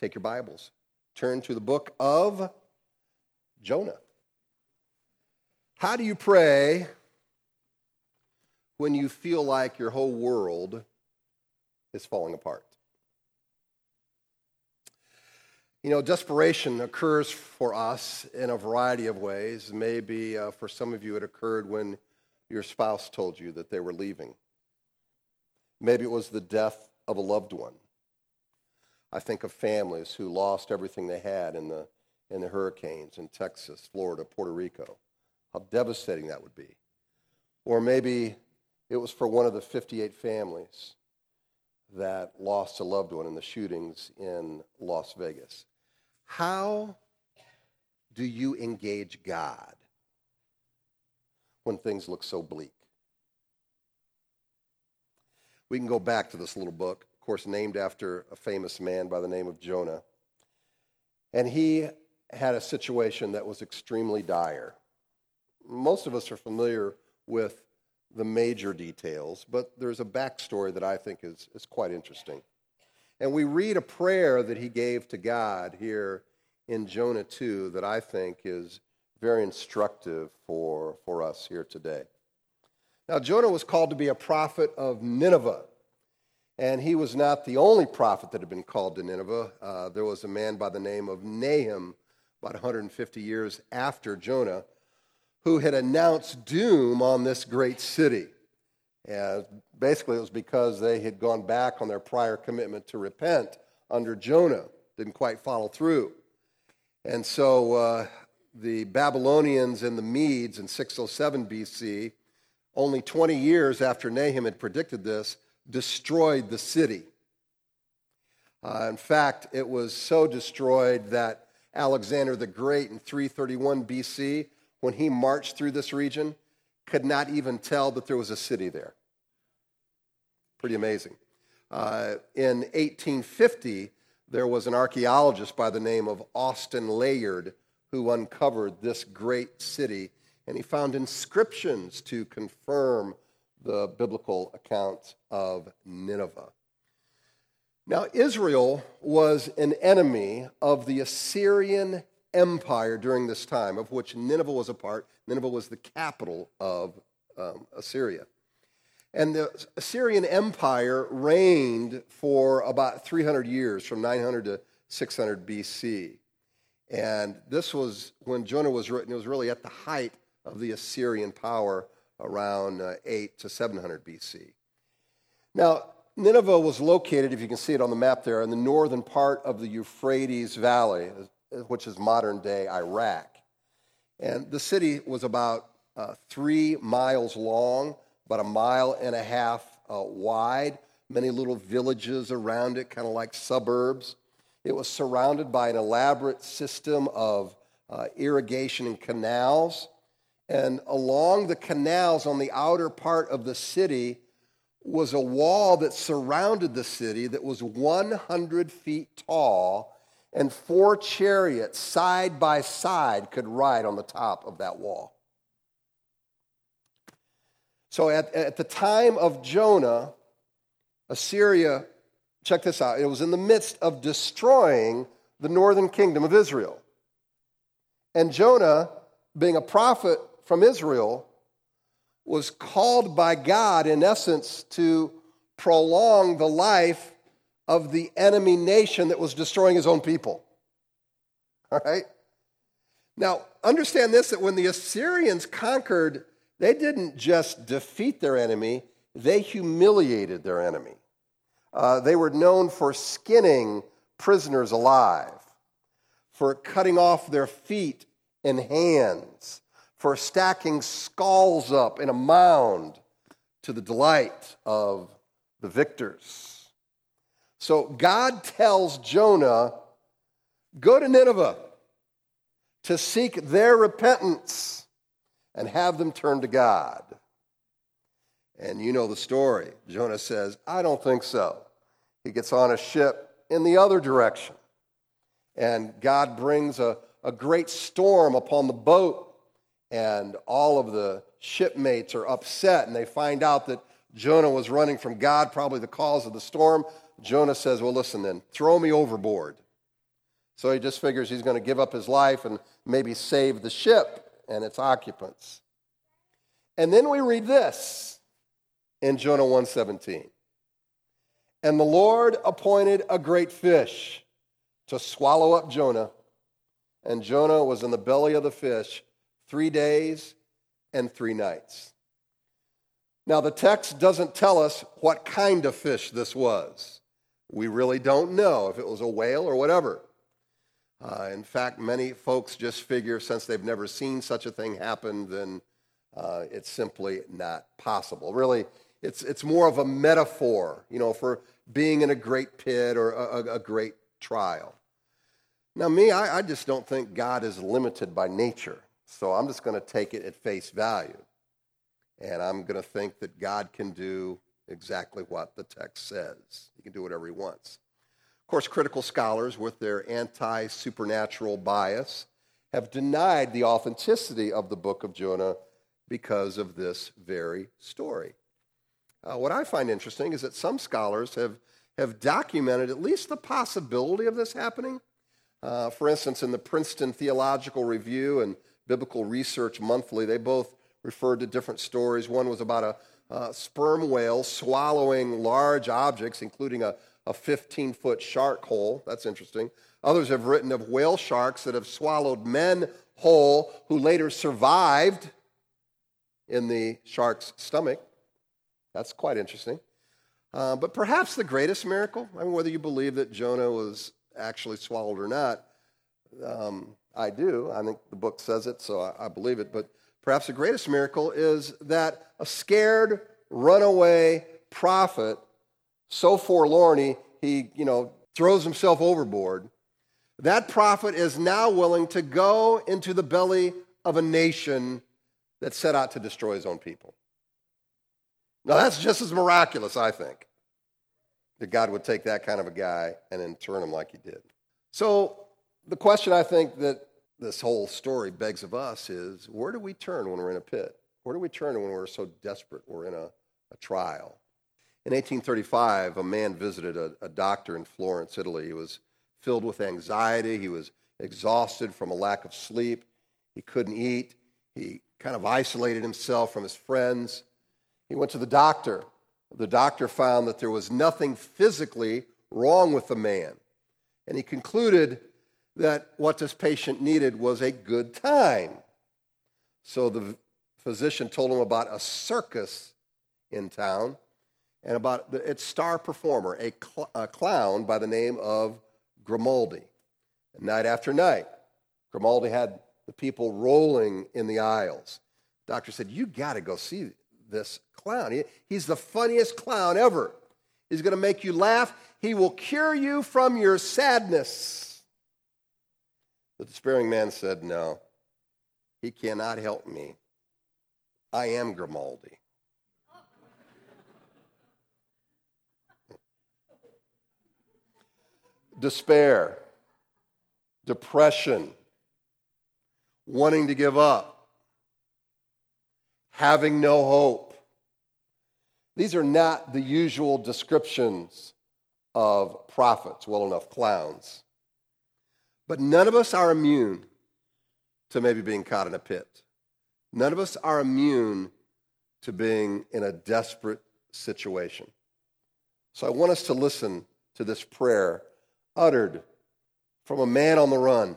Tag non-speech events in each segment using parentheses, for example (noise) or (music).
take your Bibles, turn to the book of Jonah. How do you pray when you feel like your whole world is falling apart? You know, desperation occurs for us in a variety of ways. Maybe uh, for some of you, it occurred when your spouse told you that they were leaving. Maybe it was the death of a loved one. I think of families who lost everything they had in the, in the hurricanes in Texas, Florida, Puerto Rico. How devastating that would be. Or maybe it was for one of the 58 families that lost a loved one in the shootings in Las Vegas. How do you engage God when things look so bleak? We can go back to this little book, of course, named after a famous man by the name of Jonah. And he had a situation that was extremely dire. Most of us are familiar with the major details, but there's a backstory that I think is, is quite interesting. And we read a prayer that he gave to God here in Jonah 2 that I think is very instructive for, for us here today. Now, Jonah was called to be a prophet of Nineveh. And he was not the only prophet that had been called to Nineveh. Uh, there was a man by the name of Nahum, about 150 years after Jonah, who had announced doom on this great city. And basically, it was because they had gone back on their prior commitment to repent under Jonah, didn't quite follow through. And so uh, the Babylonians and the Medes in 607 BC, only 20 years after Nahum had predicted this, destroyed the city. Uh, in fact, it was so destroyed that Alexander the Great in 331 BC, when he marched through this region, could not even tell that there was a city there. Pretty amazing. Uh, in 1850, there was an archaeologist by the name of Austen Layard who uncovered this great city, and he found inscriptions to confirm the biblical account of Nineveh. Now, Israel was an enemy of the Assyrian Empire during this time, of which Nineveh was a part. Nineveh was the capital of um, Assyria. And the Assyrian Empire reigned for about 300 years, from 900 to 600 BC. And this was when Jonah was written, it was really at the height of the Assyrian power around uh, 8 to 700 BC. Now, Nineveh was located, if you can see it on the map there, in the northern part of the Euphrates Valley, which is modern day Iraq. And the city was about uh, three miles long about a mile and a half uh, wide, many little villages around it, kind of like suburbs. It was surrounded by an elaborate system of uh, irrigation and canals. And along the canals on the outer part of the city was a wall that surrounded the city that was 100 feet tall, and four chariots side by side could ride on the top of that wall. So at, at the time of Jonah, Assyria, check this out, it was in the midst of destroying the northern kingdom of Israel. And Jonah, being a prophet from Israel, was called by God, in essence, to prolong the life of the enemy nation that was destroying his own people. (laughs) All right? Now, understand this that when the Assyrians conquered they didn't just defeat their enemy, they humiliated their enemy. Uh, they were known for skinning prisoners alive, for cutting off their feet and hands, for stacking skulls up in a mound to the delight of the victors. So God tells Jonah, Go to Nineveh to seek their repentance and have them turn to God. And you know the story. Jonah says, I don't think so. He gets on a ship in the other direction. And God brings a, a great storm upon the boat. And all of the shipmates are upset and they find out that Jonah was running from God, probably the cause of the storm. Jonah says, Well, listen then, throw me overboard. So he just figures he's going to give up his life and maybe save the ship and its occupants. And then we read this in Jonah 1:17. And the Lord appointed a great fish to swallow up Jonah, and Jonah was in the belly of the fish 3 days and 3 nights. Now the text doesn't tell us what kind of fish this was. We really don't know if it was a whale or whatever. Uh, in fact, many folks just figure since they've never seen such a thing happen, then uh, it's simply not possible. Really, it's, it's more of a metaphor, you know, for being in a great pit or a, a great trial. Now, me, I, I just don't think God is limited by nature. So I'm just going to take it at face value. And I'm going to think that God can do exactly what the text says. He can do whatever he wants. Of course, critical scholars, with their anti supernatural bias, have denied the authenticity of the book of Jonah because of this very story. Uh, what I find interesting is that some scholars have, have documented at least the possibility of this happening. Uh, for instance, in the Princeton Theological Review and Biblical Research Monthly, they both referred to different stories. One was about a, sperm whale swallowing large objects, including a, a 15 foot shark whole. That's interesting. Others have written of whale sharks that have swallowed men whole who later survived in the shark's stomach. That's quite interesting. Uh, but perhaps the greatest miracle, I mean, whether you believe that Jonah was actually swallowed or not, um, I do. I think the book says it, so I, I believe it. But perhaps the greatest miracle is that a scared, runaway prophet so forlorn he, he you know, throws himself overboard. That prophet is now willing to go into the belly of a nation that set out to destroy his own people. Now, that's just as miraculous, I think, that God would take that kind of a guy and then turn him like he did. So, the question I think that this whole story begs of us is where do we turn when we're in a pit? Where do we turn when we're so desperate we're in a, a trial? In 1835, a man visited a, a doctor in Florence, Italy. He was filled with anxiety. He was exhausted from a lack of sleep. He couldn't eat. He kind of isolated himself from his friends. He went to the doctor. The doctor found that there was nothing physically wrong with the man. And he concluded that what this patient needed was a good time. So the physician told him about a circus in town and about its star performer, a, cl- a clown by the name of Grimaldi. And night after night, Grimaldi had the people rolling in the aisles. Doctor said, You got to go see this clown. He, he's the funniest clown ever. He's going to make you laugh. He will cure you from your sadness. The despairing man said, No, he cannot help me. I am Grimaldi. despair, depression, wanting to give up, having no hope. These are not the usual descriptions of prophets, well enough clowns. But none of us are immune to maybe being caught in a pit. None of us are immune to being in a desperate situation. So I want us to listen to this prayer uttered from a man on the run,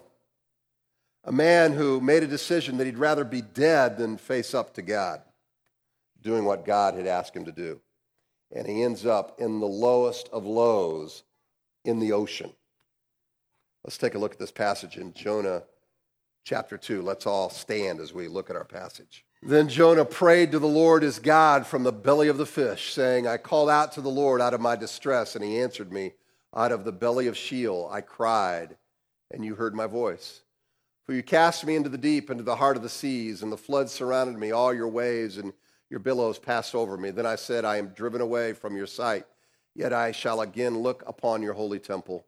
a man who made a decision that he'd rather be dead than face up to God, doing what God had asked him to do. And he ends up in the lowest of lows in the ocean. Let's take a look at this passage in Jonah chapter 2. Let's all stand as we look at our passage. Then Jonah prayed to the Lord his God from the belly of the fish, saying, I called out to the Lord out of my distress, and he answered me. Out of the belly of Sheol I cried, and you heard my voice. For you cast me into the deep, into the heart of the seas, and the floods surrounded me, all your waves and your billows passed over me. Then I said, I am driven away from your sight, yet I shall again look upon your holy temple.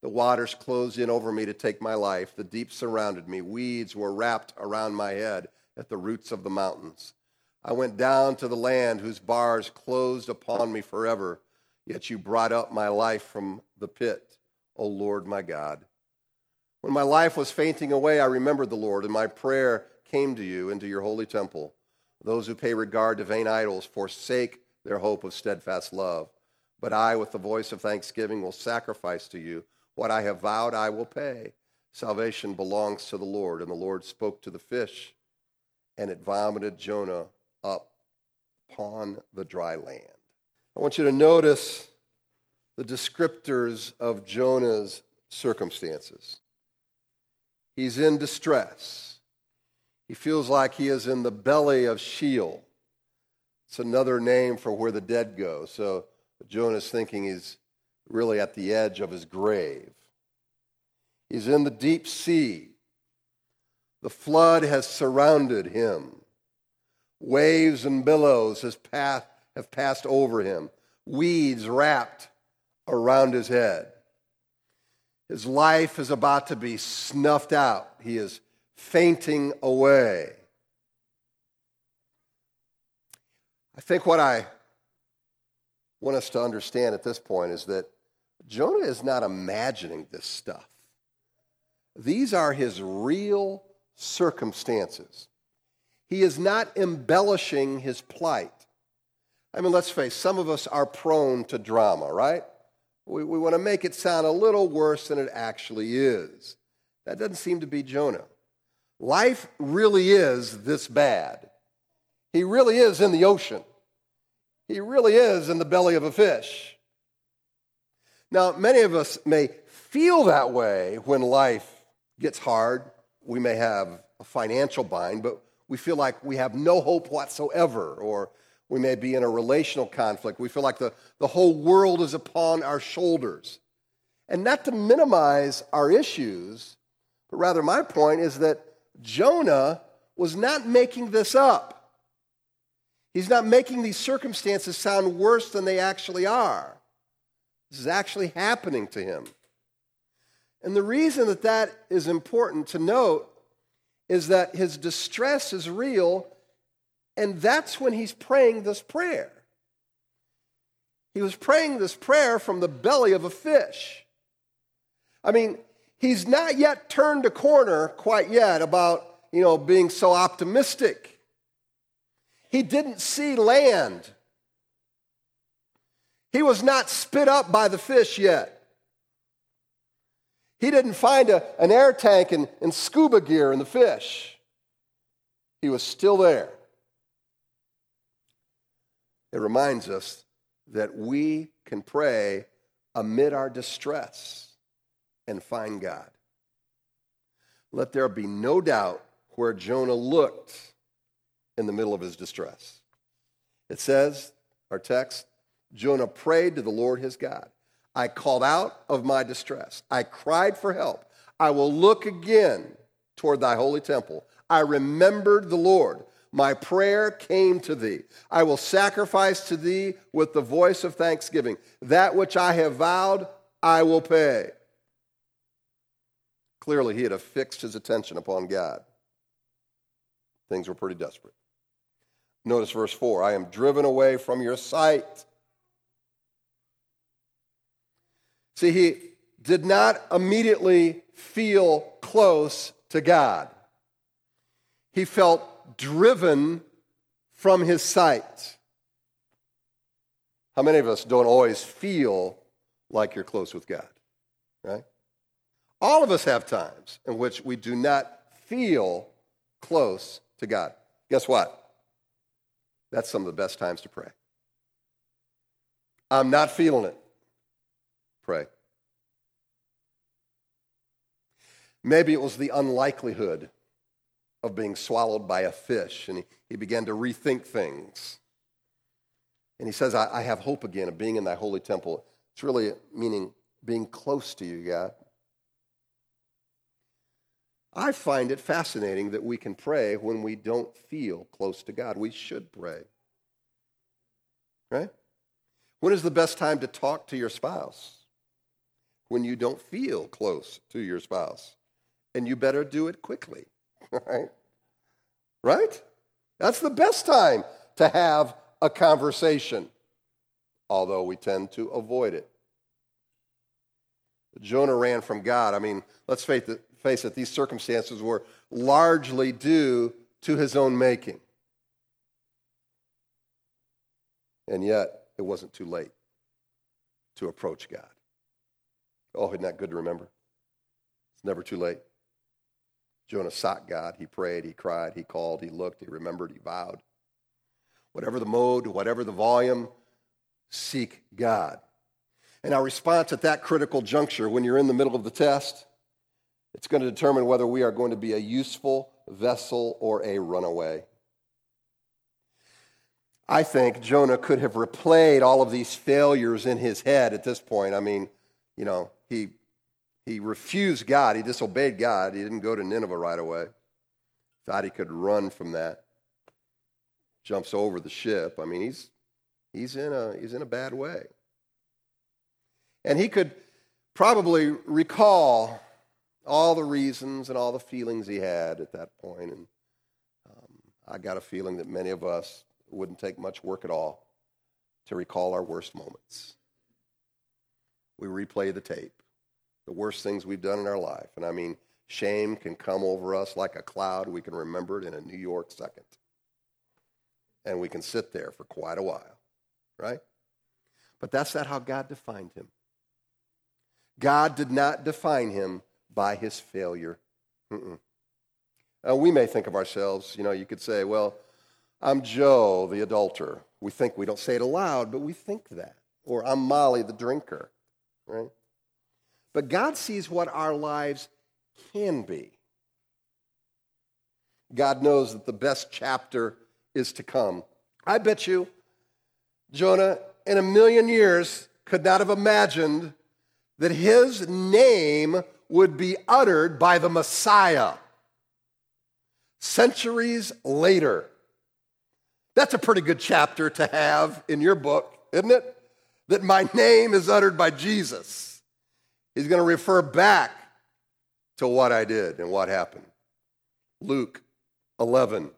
The waters closed in over me to take my life. The deep surrounded me. Weeds were wrapped around my head at the roots of the mountains. I went down to the land whose bars closed upon me forever. Yet you brought up my life from the pit, O Lord my God. When my life was fainting away, I remembered the Lord, and my prayer came to you into your holy temple. Those who pay regard to vain idols forsake their hope of steadfast love. But I, with the voice of thanksgiving, will sacrifice to you. What I have vowed, I will pay. Salvation belongs to the Lord. And the Lord spoke to the fish, and it vomited Jonah up upon the dry land. I want you to notice the descriptors of Jonah's circumstances. He's in distress. He feels like he is in the belly of Sheol. It's another name for where the dead go. So Jonah's thinking he's really at the edge of his grave. He's in the deep sea. The flood has surrounded him. Waves and billows has path, have passed over him. Weeds wrapped around his head. His life is about to be snuffed out. He is fainting away. I think what I want us to understand at this point is that Jonah is not imagining this stuff. These are his real circumstances. He is not embellishing his plight. I mean, let's face some of us are prone to drama, right? We, we want to make it sound a little worse than it actually is. That doesn't seem to be Jonah. Life really is this bad. He really is in the ocean. He really is in the belly of a fish. Now, many of us may feel that way when life gets hard. We may have a financial bind, but we feel like we have no hope whatsoever, or we may be in a relational conflict. We feel like the, the whole world is upon our shoulders. And not to minimize our issues, but rather my point is that Jonah was not making this up. He's not making these circumstances sound worse than they actually are. This is actually happening to him. And the reason that that is important to note is that his distress is real and that's when he's praying this prayer. He was praying this prayer from the belly of a fish. I mean, he's not yet turned a corner quite yet about, you know, being so optimistic. He didn't see land. He was not spit up by the fish yet. He didn't find a, an air tank and, and scuba gear in the fish. He was still there. It reminds us that we can pray amid our distress and find God. Let there be no doubt where Jonah looked in the middle of his distress. It says, our text, Jonah prayed to the Lord his God. I called out of my distress. I cried for help. I will look again toward thy holy temple. I remembered the Lord. My prayer came to thee. I will sacrifice to thee with the voice of thanksgiving. That which I have vowed, I will pay. Clearly, he had affixed his attention upon God. Things were pretty desperate. Notice verse 4 I am driven away from your sight. See, he did not immediately feel close to God. He felt driven from his sight. How many of us don't always feel like you're close with God? Right? All of us have times in which we do not feel close to God. Guess what? That's some of the best times to pray. I'm not feeling it. Pray. Maybe it was the unlikelihood of being swallowed by a fish, and he, he began to rethink things. And he says, I, I have hope again of being in thy holy temple. It's really meaning being close to you, God. I find it fascinating that we can pray when we don't feel close to God. We should pray. Right? When is the best time to talk to your spouse? When you don't feel close to your spouse. And you better do it quickly. (laughs) right? Right? That's the best time to have a conversation, although we tend to avoid it. Jonah ran from God. I mean, let's face it, these circumstances were largely due to his own making. And yet, it wasn't too late to approach God. Oh, isn't that good to remember? It's never too late. Jonah sought God. He prayed, he cried, he called, he looked, he remembered, he vowed. Whatever the mode, whatever the volume, seek God. And our response at that critical juncture, when you're in the middle of the test, it's going to determine whether we are going to be a useful vessel or a runaway. I think Jonah could have replayed all of these failures in his head at this point. I mean, you know, he, he refused God, he disobeyed God, he didn't go to Nineveh right away. Thought he could run from that. Jumps over the ship. I mean, he's, he's, in a, he's in a bad way. And he could probably recall all the reasons and all the feelings he had at that point. And um, I got a feeling that many of us wouldn't take much work at all to recall our worst moments. We replay the tape, the worst things we've done in our life. And I mean, shame can come over us like a cloud. We can remember it in a New York second. And we can sit there for quite a while, right? But that's not how God defined him. God did not define him by his failure. We may think of ourselves, you know, you could say, well, I'm Joe, the adulterer. We think we don't say it aloud, but we think that. Or I'm Molly, the drinker, right? But God sees what our lives can be. God knows that the best chapter is to come. I bet you Jonah, in a million years, could not have imagined that his name would be uttered by the Messiah. Centuries later, that's a pretty good chapter to have in your book, isn't it? That my name is uttered by Jesus. He's going to refer back to what I did and what happened. Luke 11.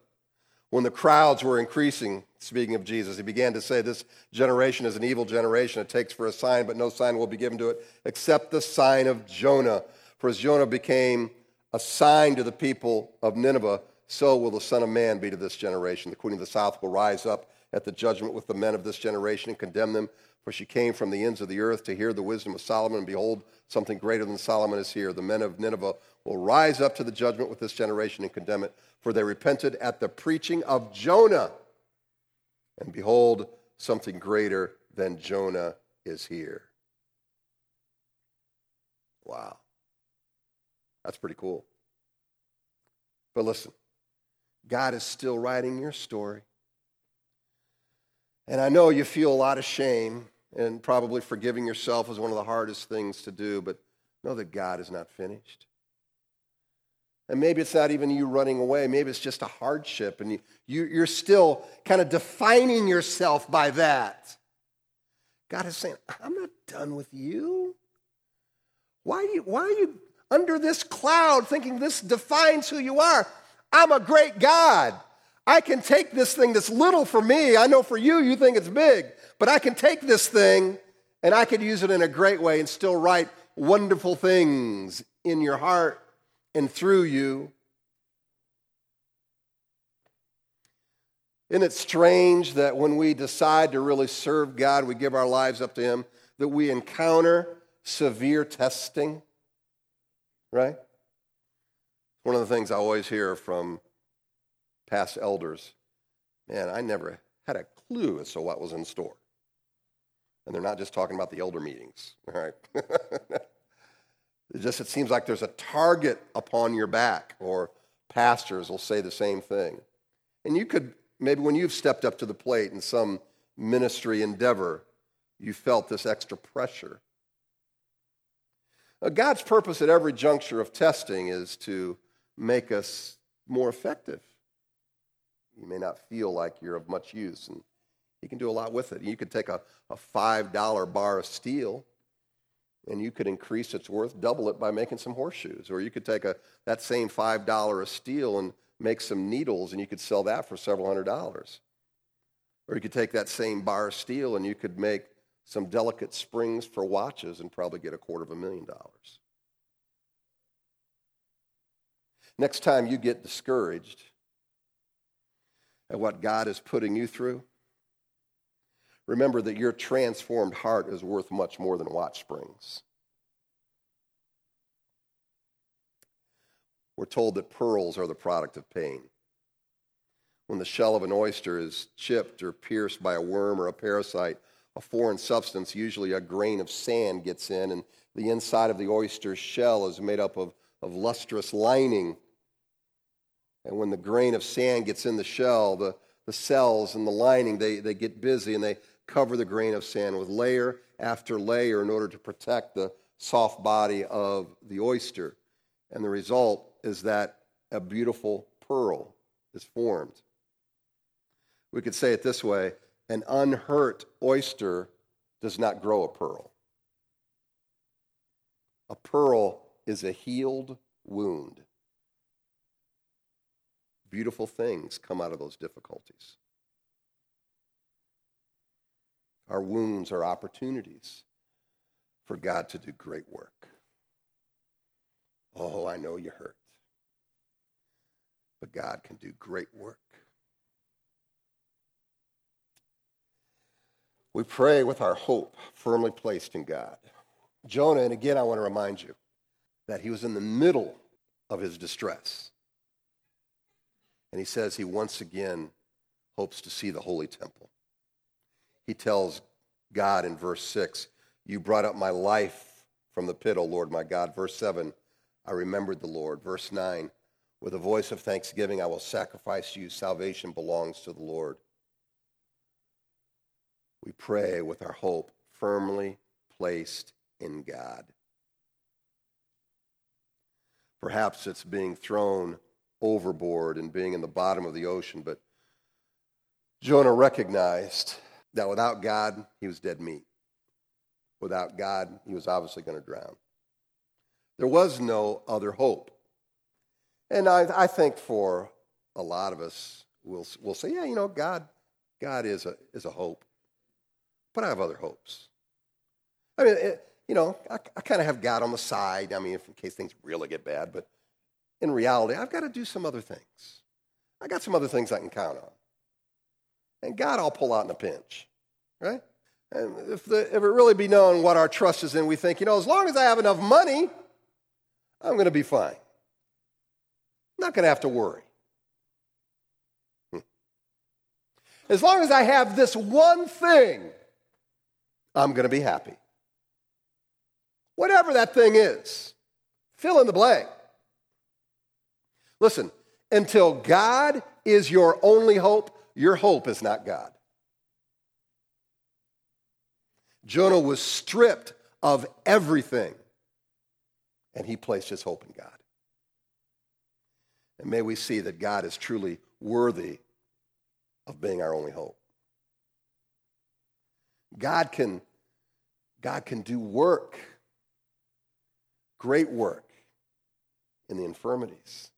When the crowds were increasing, speaking of Jesus, he began to say, This generation is an evil generation. It takes for a sign, but no sign will be given to it except the sign of Jonah. For as Jonah became a sign to the people of Nineveh, so will the Son of Man be to this generation. The Queen of the South will rise up at the judgment with the men of this generation and condemn them. For she came from the ends of the earth to hear the wisdom of Solomon, and behold, something greater than Solomon is here. The men of Nineveh will rise up to the judgment with this generation and condemn it, for they repented at the preaching of Jonah. And behold, something greater than Jonah is here. Wow. That's pretty cool. But listen, God is still writing your story. And I know you feel a lot of shame, and probably forgiving yourself is one of the hardest things to do, but know that God is not finished. And maybe it's not even you running away. Maybe it's just a hardship, and you, you, you're still kind of defining yourself by that. God is saying, I'm not done with you. Why you, why are you under this cloud thinking this defines who you are? I'm a great God. I can take this thing that's little for me. I know for you, you think it's big, but I can take this thing and I can use it in a great way and still write wonderful things in your heart and through you. Isn't it strange that when we decide to really serve God, we give our lives up to Him, that we encounter severe testing? Right? One of the things I always hear from past elders man, I never had a clue as to what was in store. And they're not just talking about the elder meetings, all right? (laughs) it just it seems like there's a target upon your back, or pastors will say the same thing. And you could, maybe when you've stepped up to the plate in some ministry endeavor, you felt this extra pressure. God's purpose at every juncture of testing is to make us more effective. You may not feel like you're of much use, and you can do a lot with it. You could take a, a $5 bar of steel and you could increase its worth, double it by making some horseshoes. Or you could take a, that same $5 of steel and make some needles, and you could sell that for several hundred dollars. Or you could take that same bar of steel and you could make some delicate springs for watches and probably get a quarter of a million dollars. Next time you get discouraged at what God is putting you through, remember that your transformed heart is worth much more than watch springs. We're told that pearls are the product of pain. When the shell of an oyster is chipped or pierced by a worm or a parasite, a foreign substance, usually a grain of sand, gets in, and the inside of the oyster's shell is made up of, of lustrous lining. And when the grain of sand gets in the shell, the, the cells and the lining, they, they get busy and they cover the grain of sand with layer after layer in order to protect the soft body of the oyster. And the result is that a beautiful pearl is formed. We could say it this way an unhurt oyster does not grow a pearl. A pearl is a healed wound. Beautiful things come out of those difficulties. Our wounds are opportunities for God to do great work. Oh, I know you hurt. But God can do great work. We pray with our hope firmly placed in God. Jonah, and again, I want to remind you that he was in the middle of his distress. And he says he once again hopes to see the holy temple. He tells God in verse 6, You brought up my life from the pit, O Lord my God. Verse 7, I remembered the Lord. Verse 9, With a voice of thanksgiving, I will sacrifice to you. Salvation belongs to the Lord we pray with our hope firmly placed in God. Perhaps it's being thrown overboard and being in the bottom of the ocean, but Jonah recognized that without God, he was dead meat. Without God, he was obviously going to drown. There was no other hope. And I, I think for a lot of us, we'll, we'll say, yeah, you know, God, God is a, is a hope. But I have other hopes. I mean, it, you know, I, I kind of have God on the side. I mean, if, in case things really get bad. But in reality, I've got to do some other things. I got some other things I can count on. And God I'll pull out in a pinch, right? And if, the, if it really be known what our trust is in, we think, you know, as long as I have enough money, I'm going to be fine. I'm not going to have to worry. Hmm. As long as I have this one thing, I'm going to be happy. Whatever that thing is, fill in the blank. Listen, until God is your only hope, your hope is not God. Jonah was stripped of everything, and he placed his hope in God. And may we see that God is truly worthy of being our only hope. God can, God can do work, great work, in the infirmities.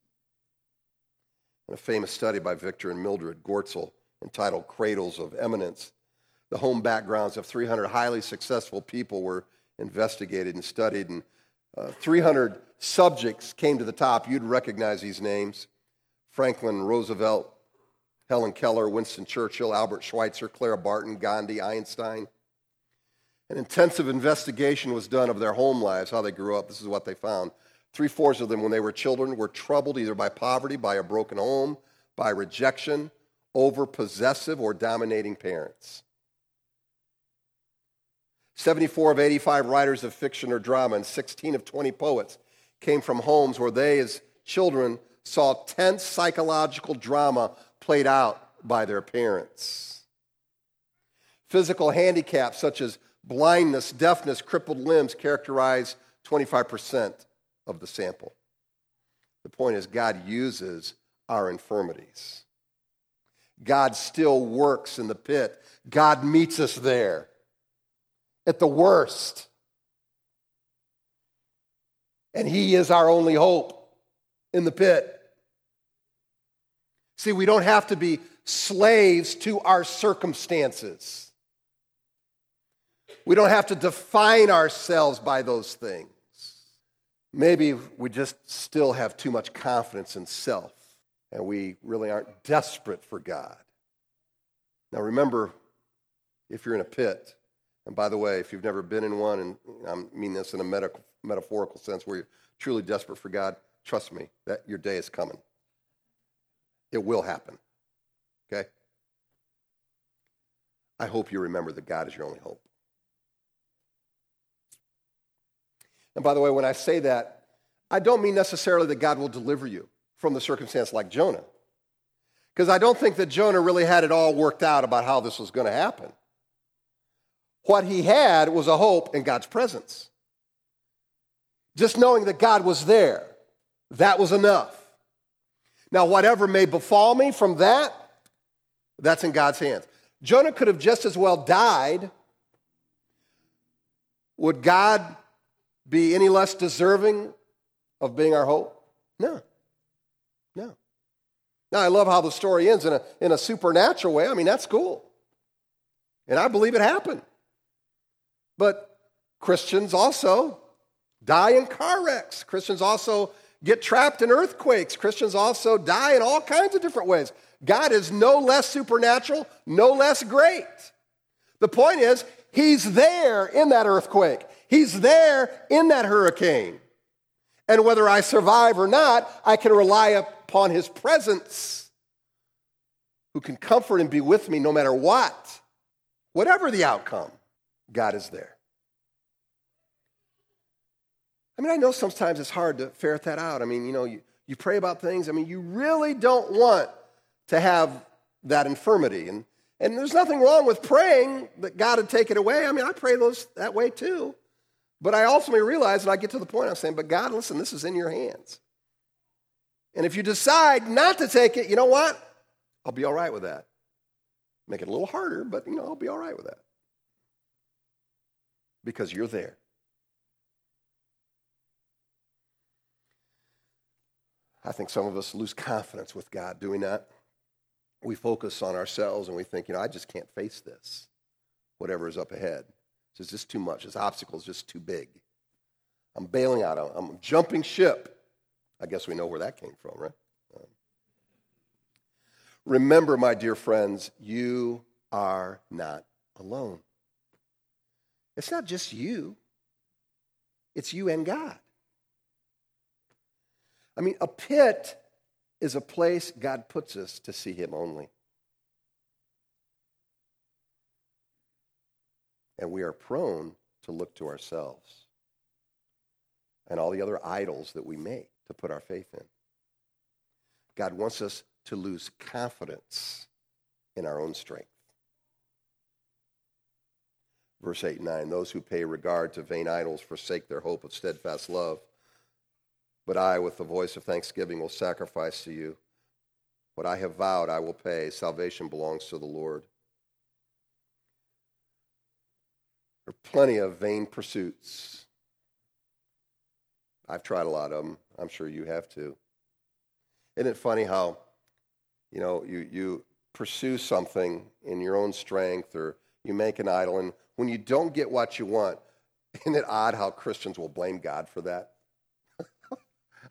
In a famous study by Victor and Mildred Goertzel entitled Cradles of Eminence, the home backgrounds of 300 highly successful people were investigated and studied, and uh, 300 subjects came to the top. You'd recognize these names Franklin Roosevelt, Helen Keller, Winston Churchill, Albert Schweitzer, Clara Barton, Gandhi, Einstein. An intensive investigation was done of their home lives, how they grew up. This is what they found. Three fourths of them, when they were children, were troubled either by poverty, by a broken home, by rejection, over possessive or dominating parents. 74 of 85 writers of fiction or drama and 16 of 20 poets came from homes where they, as children, saw tense psychological drama played out by their parents. Physical handicaps such as blindness, deafness, crippled limbs characterize 25% of the sample. The point is, God uses our infirmities. God still works in the pit. God meets us there at the worst. And He is our only hope in the pit. See, we don't have to be slaves to our circumstances. We don't have to define ourselves by those things. Maybe we just still have too much confidence in self and we really aren't desperate for God. Now, remember, if you're in a pit, and by the way, if you've never been in one, and I mean this in a metaphorical sense where you're truly desperate for God, trust me, that your day is coming. It will happen. Okay? I hope you remember that God is your only hope. And by the way, when I say that, I don't mean necessarily that God will deliver you from the circumstance like Jonah. Because I don't think that Jonah really had it all worked out about how this was going to happen. What he had was a hope in God's presence. Just knowing that God was there, that was enough. Now, whatever may befall me from that, that's in God's hands. Jonah could have just as well died. Would God be any less deserving of being our hope? No. No. Now, I love how the story ends in a, in a supernatural way. I mean, that's cool. And I believe it happened. But Christians also die in car wrecks. Christians also get trapped in earthquakes. Christians also die in all kinds of different ways. God is no less supernatural, no less great. The point is, He's there in that earthquake, He's there in that hurricane. And whether I survive or not, I can rely upon His presence, who can comfort and be with me no matter what. Whatever the outcome, God is there. I mean, I know sometimes it's hard to ferret that out. I mean, you know, you, you pray about things. I mean, you really don't want to have that infirmity. And, and there's nothing wrong with praying that God would take it away. I mean, I pray those that way too. But I ultimately realize, and I get to the point I'm saying, but God, listen, this is in your hands. And if you decide not to take it, you know what? I'll be all right with that. Make it a little harder, but you know, I'll be all right with that. Because you're there. I think some of us lose confidence with God doing that. We focus on ourselves and we think, you know, I just can't face this, whatever is up ahead. It's just too much. This obstacle is just too big. I'm bailing out. I'm jumping ship. I guess we know where that came from, right? Um, remember, my dear friends, you are not alone. It's not just you, it's you and God. I mean, a pit is a place God puts us to see Him only. And we are prone to look to ourselves and all the other idols that we make to put our faith in. God wants us to lose confidence in our own strength. Verse 8 and 9 Those who pay regard to vain idols forsake their hope of steadfast love. But I, with the voice of thanksgiving, will sacrifice to you. What I have vowed, I will pay. Salvation belongs to the Lord. There are plenty of vain pursuits. I've tried a lot of them. I'm sure you have too. Isn't it funny how, you know, you, you pursue something in your own strength or you make an idol, and when you don't get what you want, (laughs) isn't it odd how Christians will blame God for that? (laughs)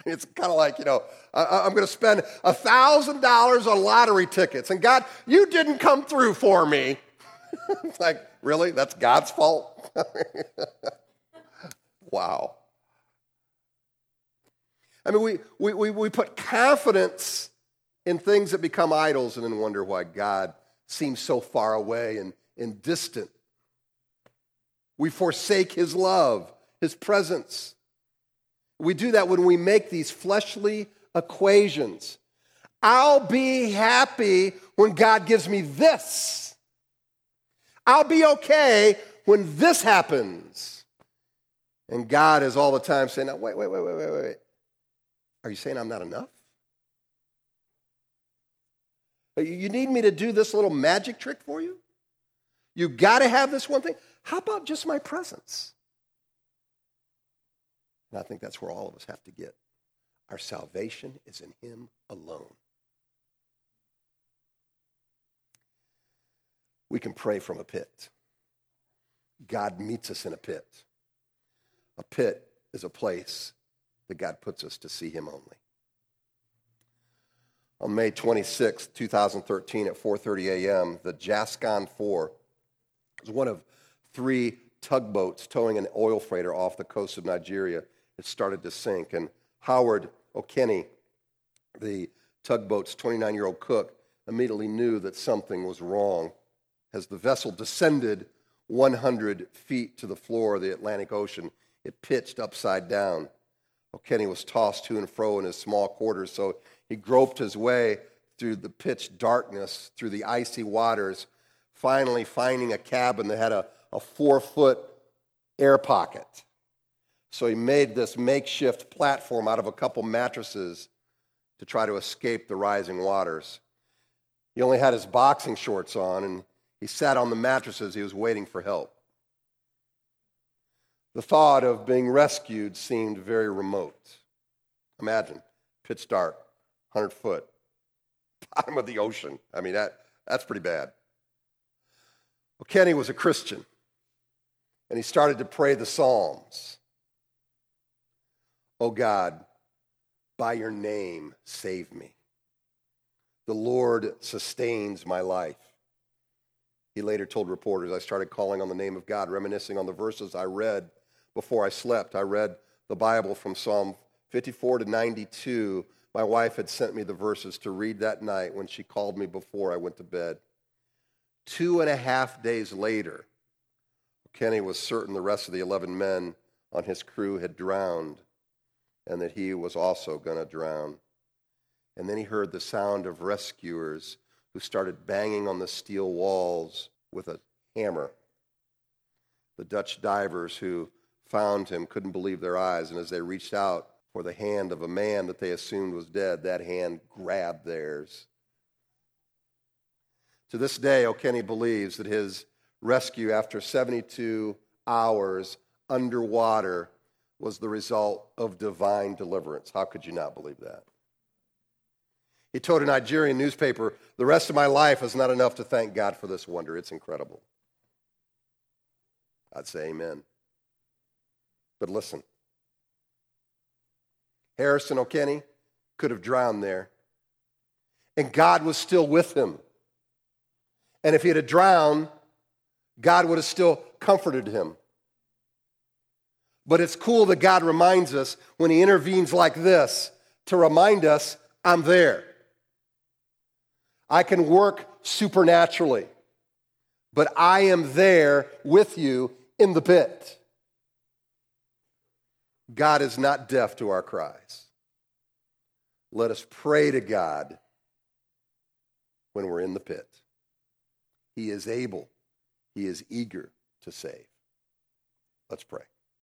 It's kind of like, you know, I, am going to spend $1,000 on lottery tickets, and God, you didn't come through for me. (laughs) it's like, really? That's God's fault? (laughs) wow. I mean, we, we, we, we put confidence in things that become idols and then wonder why God seems so far away and, and distant. We forsake his love, his presence. We do that when we make these fleshly equations. I'll be happy when God gives me this. I'll be okay when this happens. And God is all the time saying, wait, wait, wait, wait, wait, wait. Are you saying I'm not enough? You need me to do this little magic trick for you? You got to have this one thing? How about just my presence? And I think that's where all of us have to get. Our salvation is in Him alone. We can pray from a pit. God meets us in a pit. A pit is a place that God puts us to see Him only. On May 26, 2013, at 4:30 a.m., the Jascon 4 was one of three tugboats towing an oil freighter off the coast of Nigeria. It started to sink, and Howard Okene, the tugboat's 29-year-old cook, immediately knew that something was wrong. As the vessel descended 100 feet to the floor of the Atlantic Ocean, it pitched upside down. Okene was tossed to and fro in his small quarters, so he groped his way through the pitch darkness, through the icy waters, finally finding a cabin that had a, a four foot air pocket. So he made this makeshift platform out of a couple mattresses to try to escape the rising waters. He only had his boxing shorts on, and he sat on the mattresses. He was waiting for help. The thought of being rescued seemed very remote. Imagine, pitch dark, 100 foot, (laughs) bottom of the ocean. I mean, that, that's pretty bad. Well, Kenny was a Christian, and he started to pray the Psalms. Oh God, by your name, save me. The Lord sustains my life. He later told reporters, I started calling on the name of God, reminiscing on the verses I read before I slept. I read the Bible from Psalm 54 to 92. My wife had sent me the verses to read that night when she called me before I went to bed. Two and a half days later, Kenny was certain the rest of the 11 men on his crew had drowned and that he was also going to drown. And then he heard the sound of rescuers who started banging on the steel walls with a hammer. The Dutch divers who found him couldn't believe their eyes, and as they reached out for the hand of a man that they assumed was dead, that hand grabbed theirs. To this day, Okene believes that his rescue after 72 hours underwater was the result of divine deliverance. How could you not believe that? He told a Nigerian newspaper, The rest of my life is not enough to thank God for this wonder. It's incredible. I'd say amen. But listen Harrison Okene could have drowned there, and God was still with him. And if he had drowned, God would have still comforted him. But it's cool that God reminds us when he intervenes like this to remind us, I'm there. I can work supernaturally, but I am there with you in the pit. God is not deaf to our cries. Let us pray to God when we're in the pit. He is able, He is eager to save. Let's pray.